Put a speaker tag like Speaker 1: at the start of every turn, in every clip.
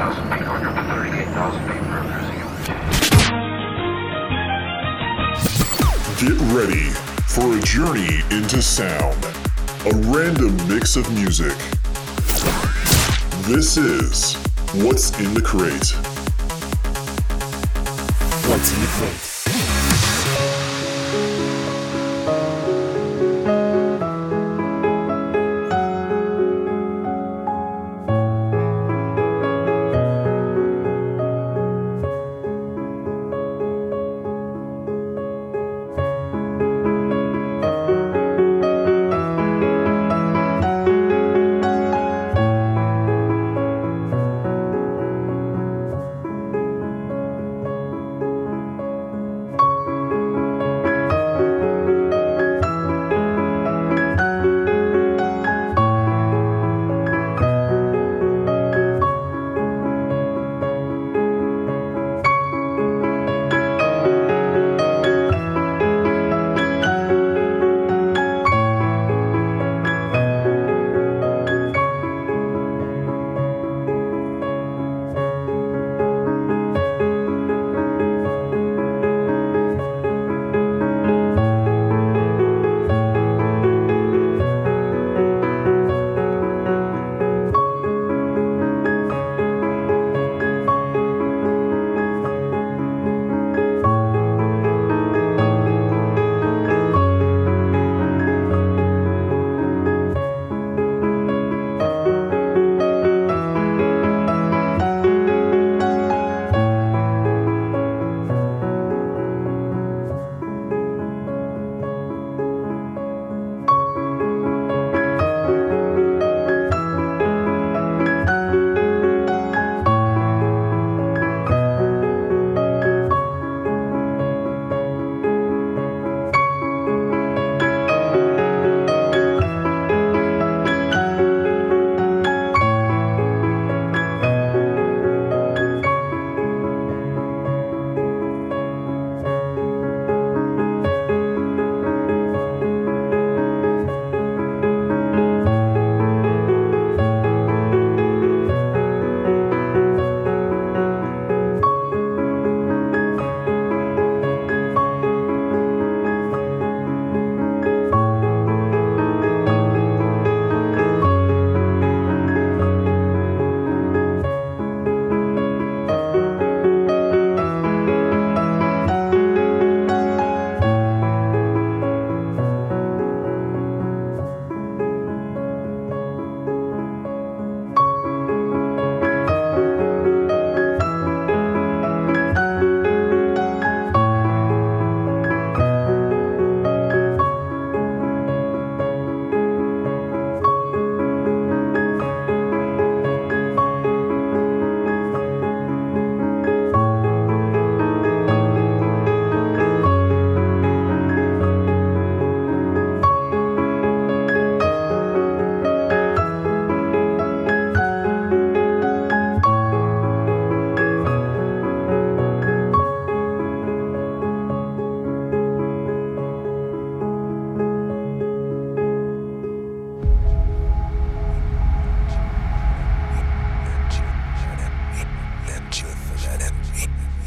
Speaker 1: 38,000 feet under, 38,000 feet for cruising
Speaker 2: Get ready for a journey into sound, a random mix of music. This is What's in the Crate.
Speaker 3: What's in the Crate?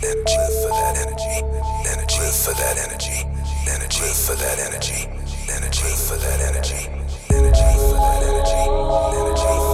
Speaker 4: energy, live for that energy, energy, for that energy, energy, for that energy, energy, for that energy, energy, for that energy, energy.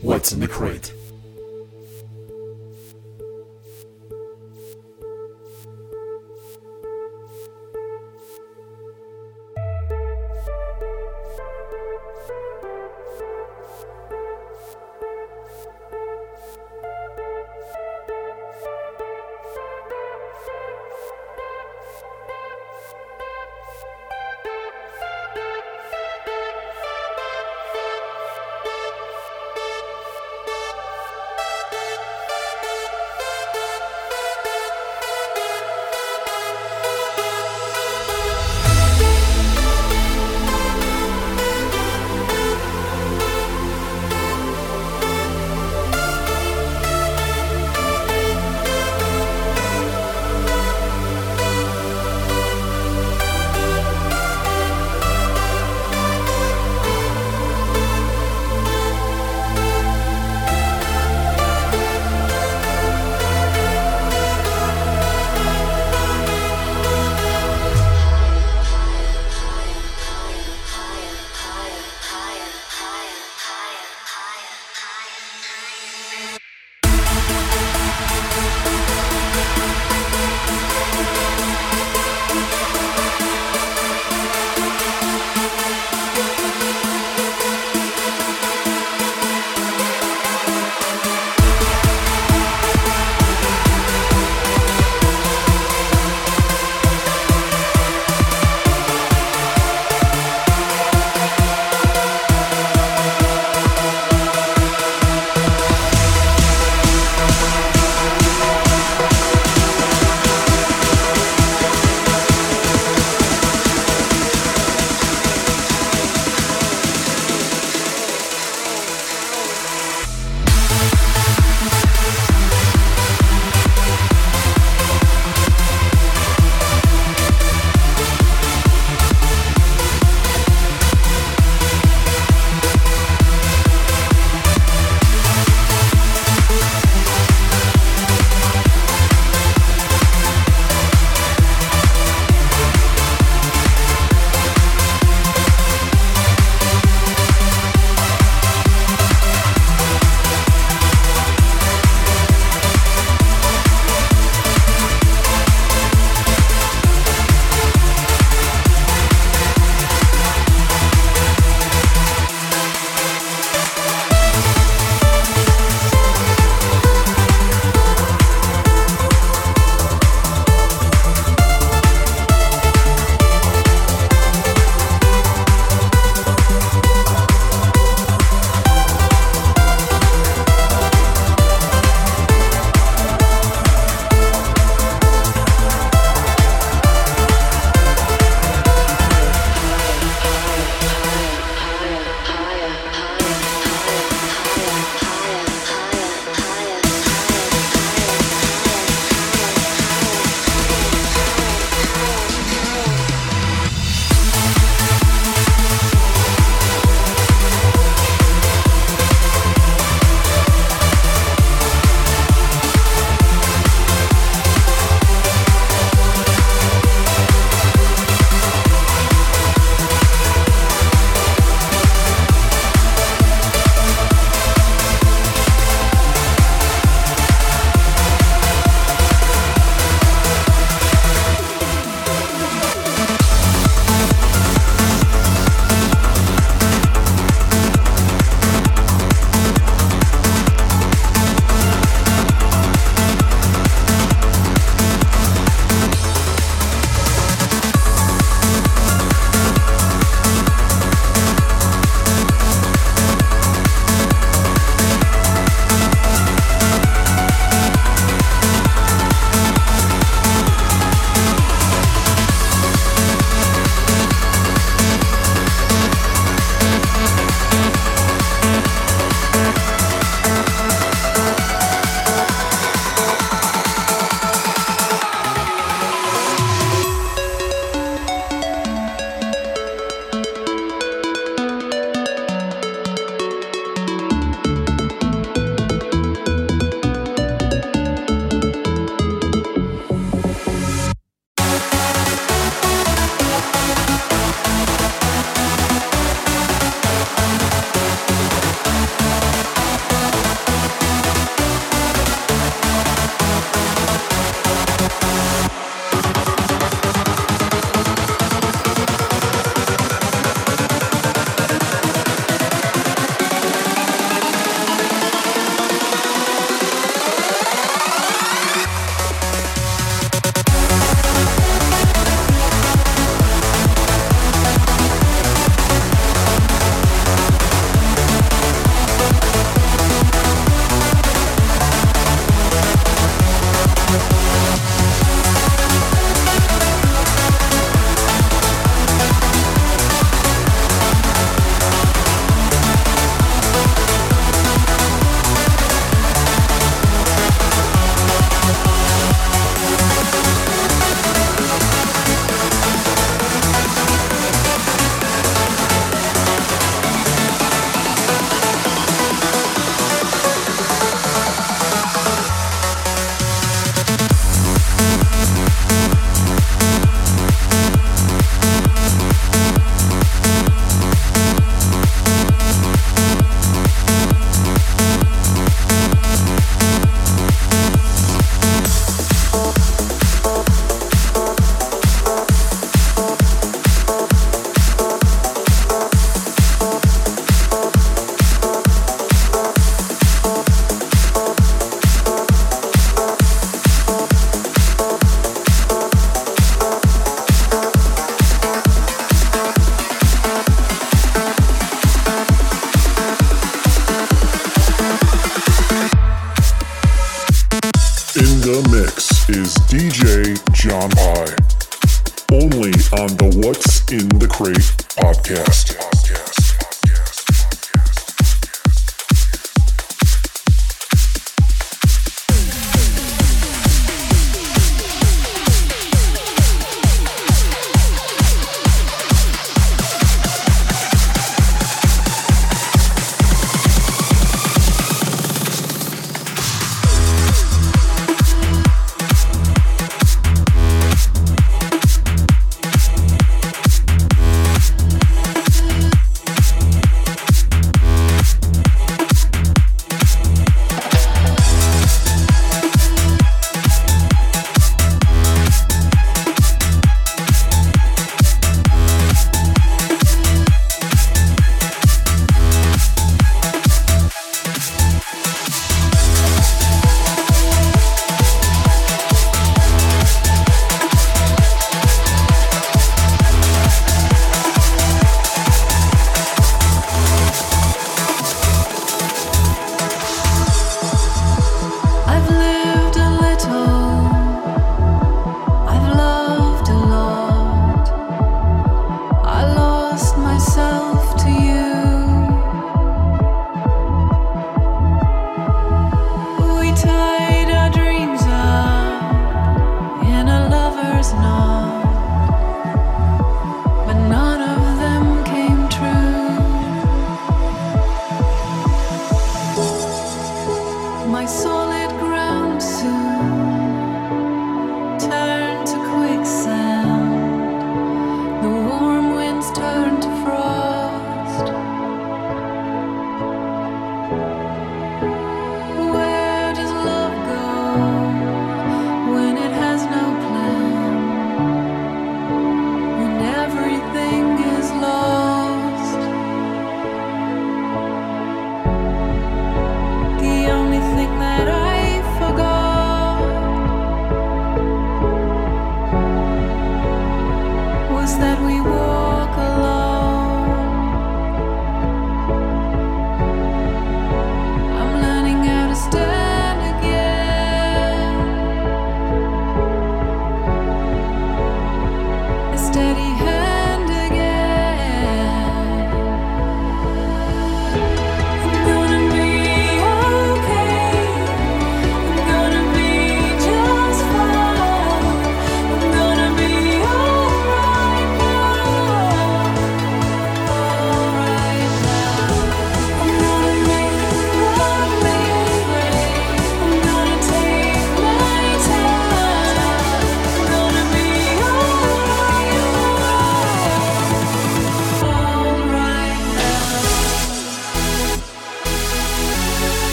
Speaker 4: What's in the
Speaker 2: crate?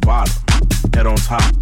Speaker 2: Bottom, head on
Speaker 5: top.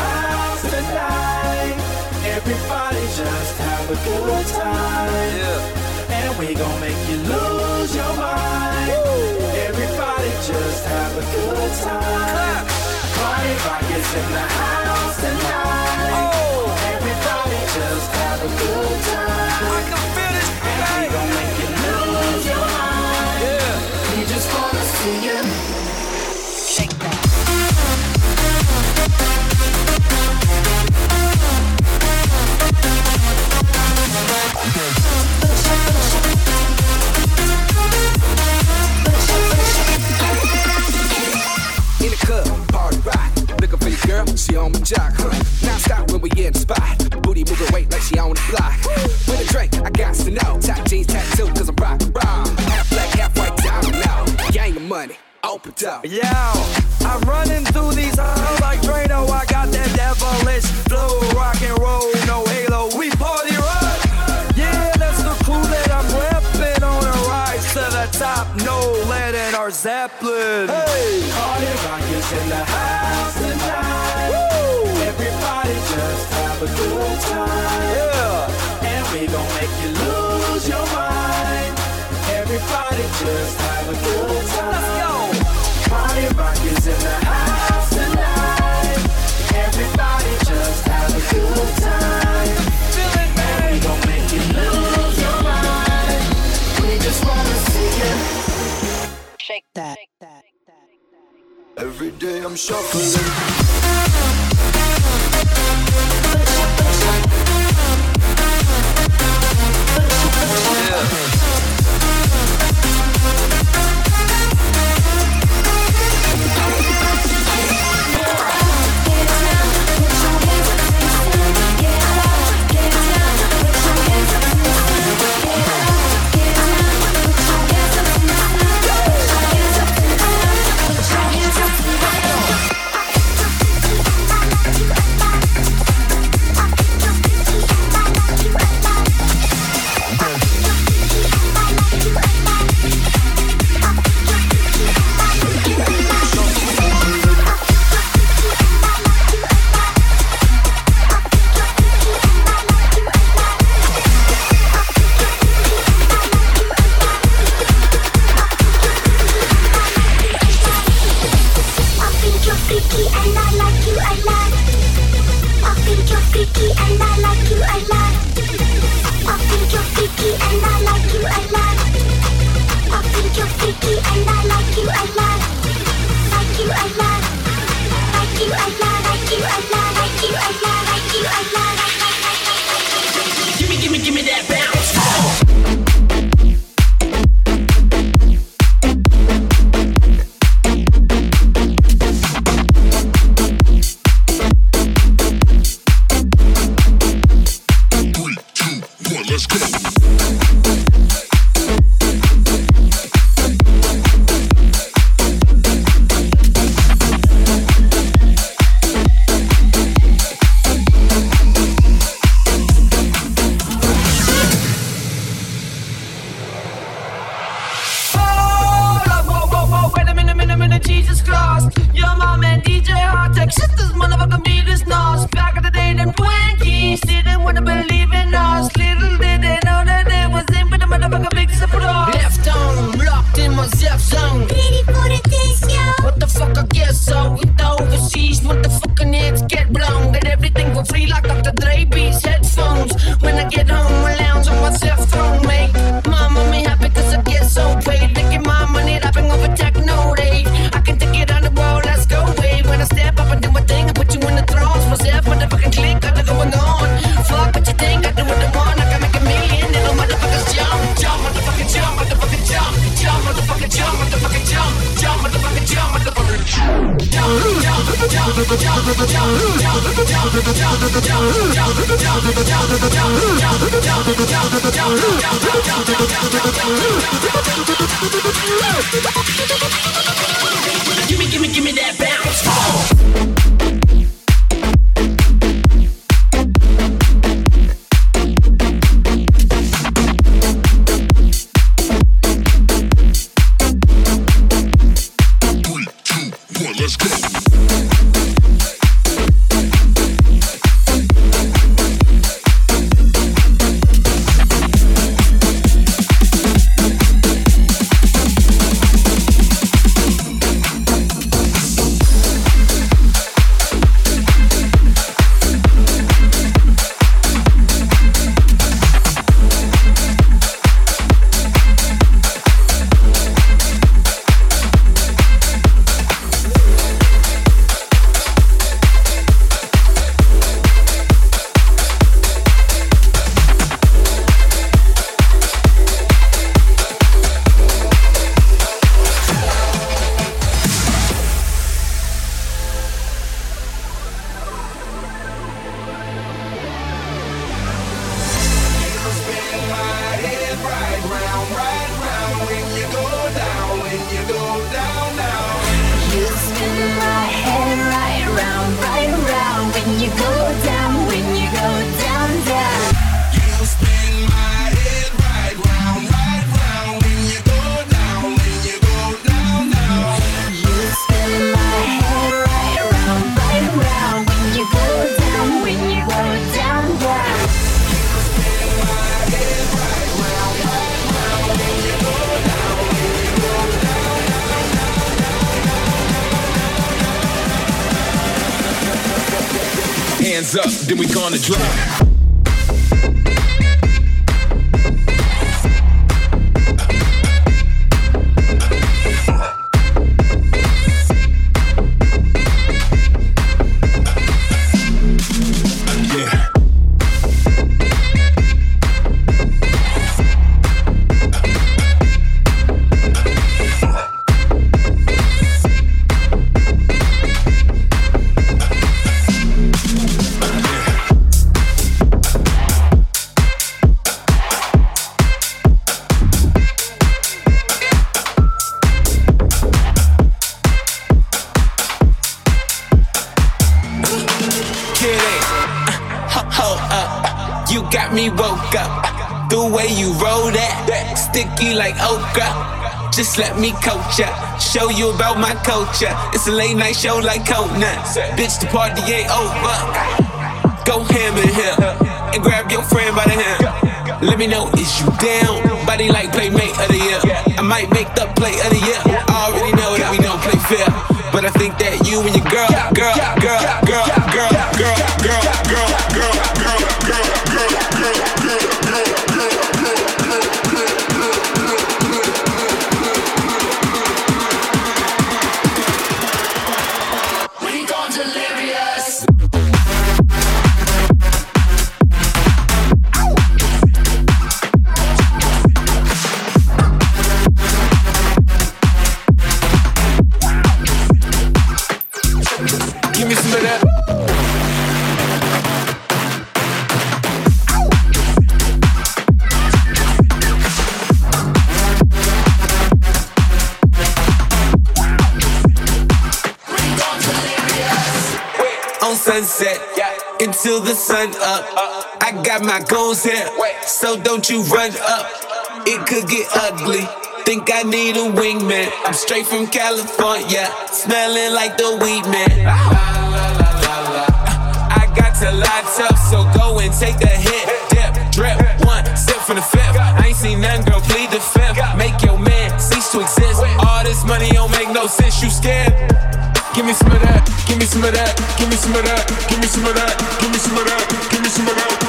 Speaker 5: House tonight. Everybody just have a good time.
Speaker 6: Yeah.
Speaker 5: And we gon' make you lose your mind. Everybody just have a good time. Party rock is in the house tonight.
Speaker 6: She on my jock, huh? Now stop when we in the spot. Booty moving weight like she on the block. With a drink, I got to know. Top jeans tattoo, cause I'm rock, rock. Half black, half white, diamond now. Gang of money, open up.
Speaker 5: Yo, I'm running through these halls like Drano. I got that devilish flow, rock and roll, no halo. We party rock. Yeah, that's the clue that I'm repping on a rise to the top. No lead in our Zeppelin. Hey, party rock is in the house tonight. A good time. Yeah, and we gon' make you lose your mind. Everybody just have a good time.
Speaker 6: Let's go.
Speaker 5: Party rock is in the house tonight. Everybody just have a good time.
Speaker 6: Feel it,
Speaker 5: And we gon' make you lose your mind. We just wanna see you.
Speaker 4: Shake that.
Speaker 5: Every day I'm shuffling.
Speaker 7: Get
Speaker 8: Gimme, gimme, gimme that bounce.
Speaker 9: Oh. ya. It's a late night show like Conan. Bitch, the party ain't over. Go ham in here and grab your friend by the hand. Let me know is you down. Body like playmate of the year. I might make the play of the year. I already know that we don't play fair, but I think that
Speaker 5: I need a wingman. I'm straight from California, smelling like the weed man. I got to light up, so go and take a hit. Dip, drip, one sip from the fifth. I ain't seen none, girl, plead the fifth. Make your man cease to exist. All this money don't make no sense, you scared? Give me some of that, give me some of that, give me some of that, give me some of that, give me some of that, give me some of that,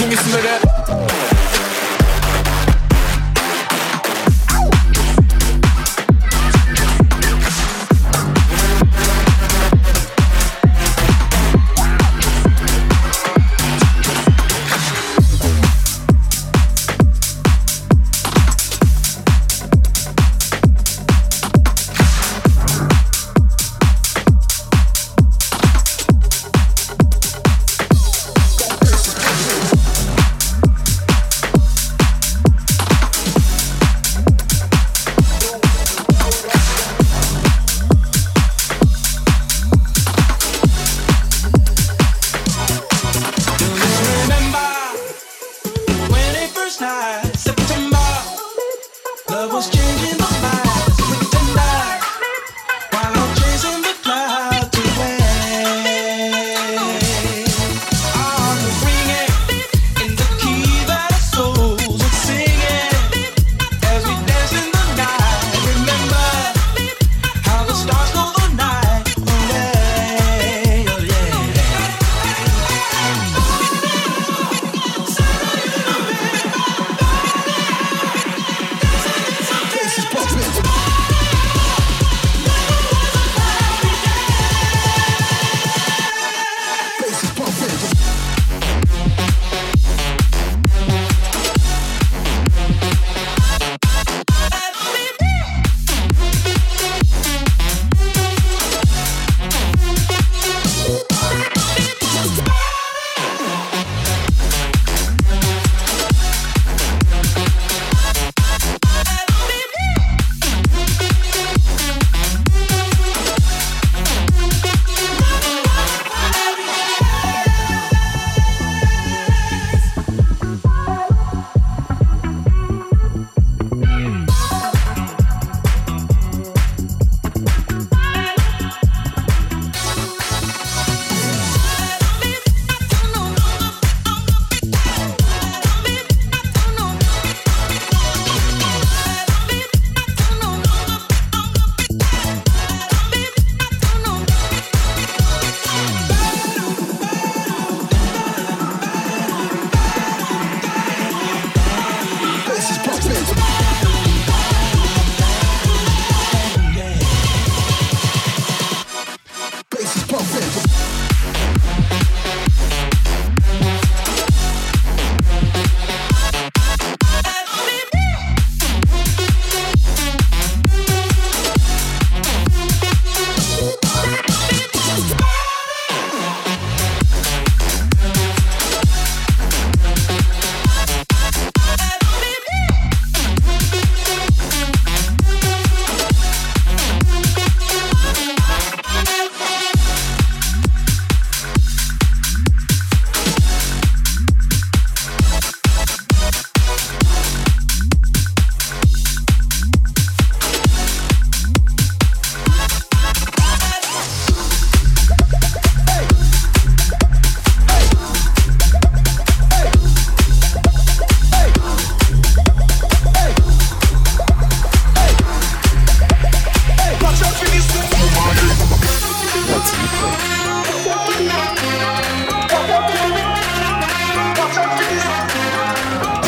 Speaker 5: give me some of that.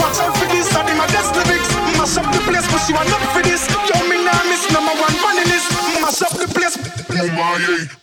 Speaker 10: Watch out for this, I'm my best lyrics. Mash up the place, but
Speaker 11: she want not for this. Yo, me now miss number one funny list. Mash up the place. Oh my, yeah.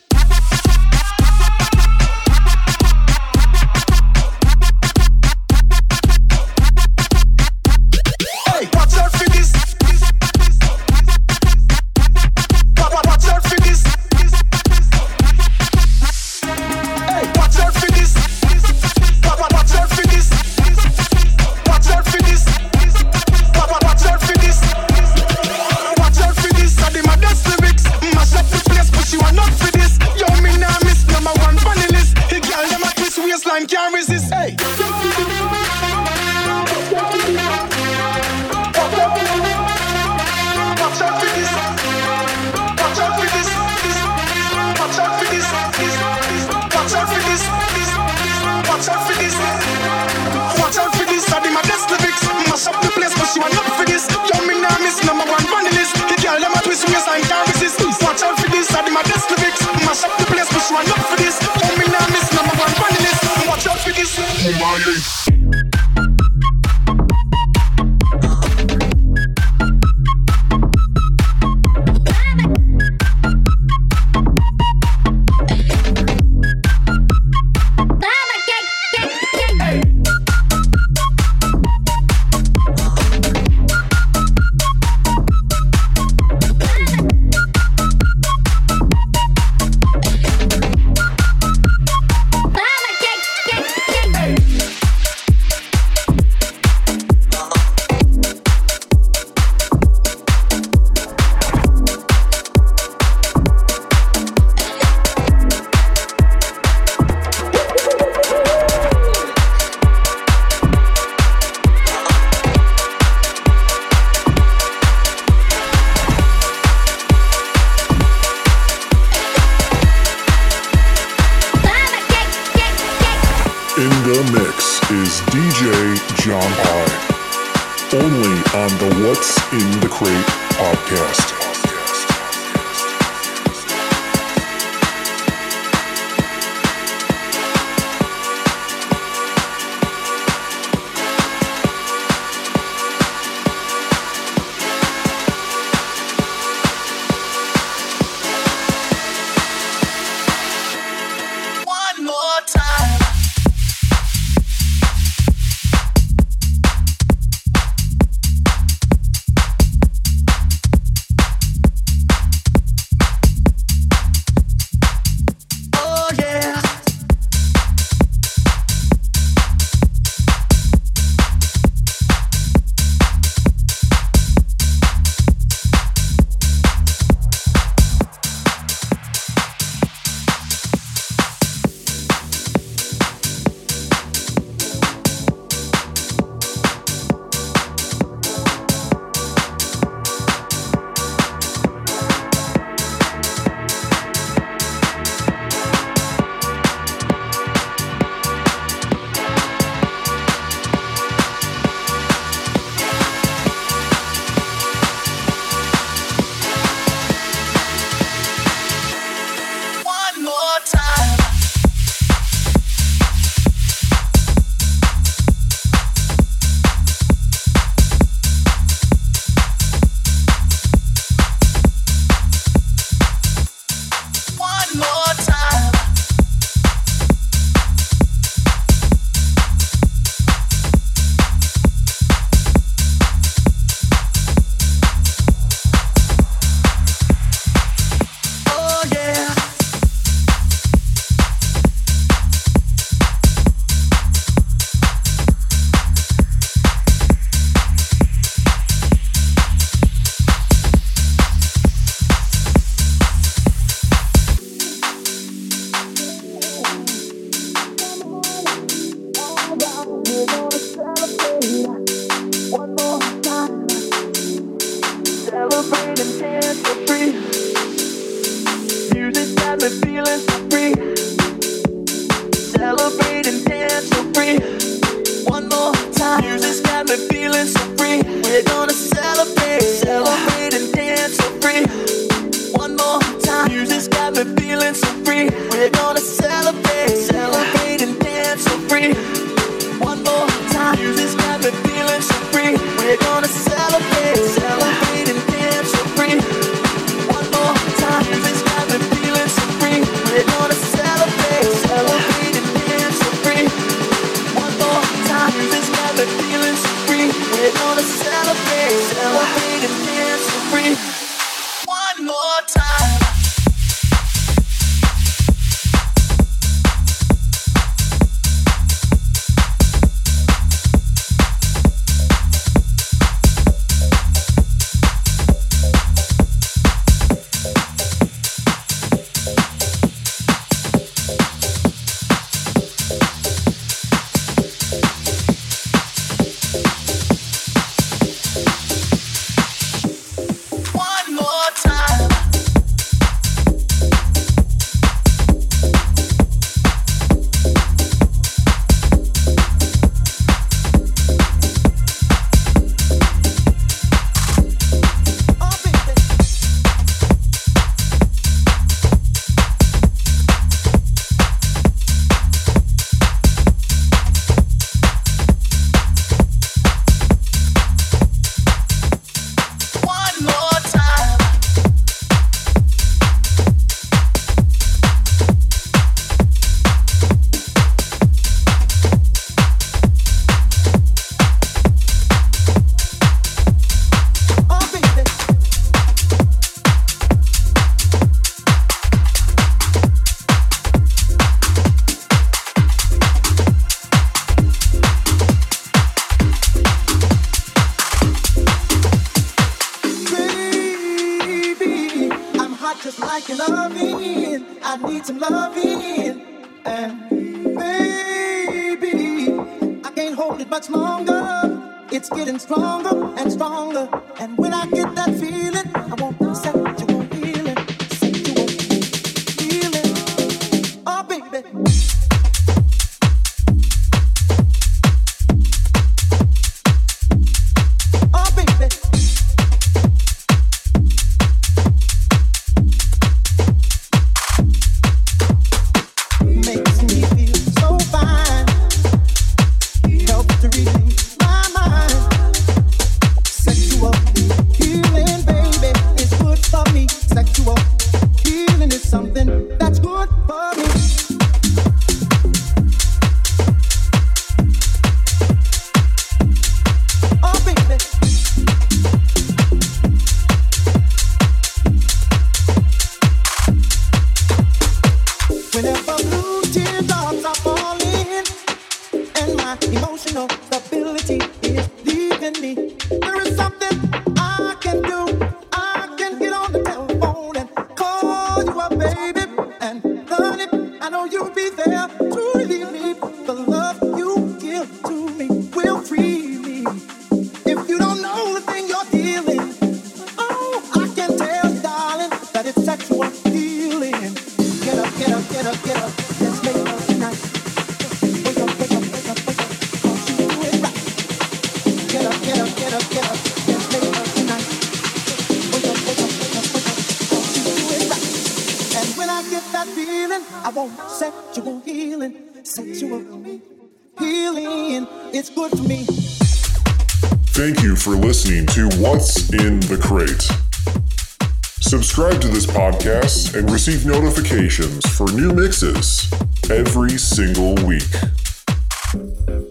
Speaker 8: and
Speaker 2: receive notifications for new mixes every single week.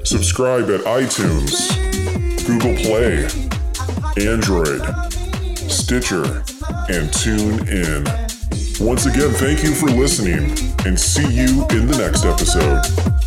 Speaker 2: Subscribe at iTunes, Google Play, Android, Stitcher, and Tune In. Once again, thank you for listening and see you in the next episode.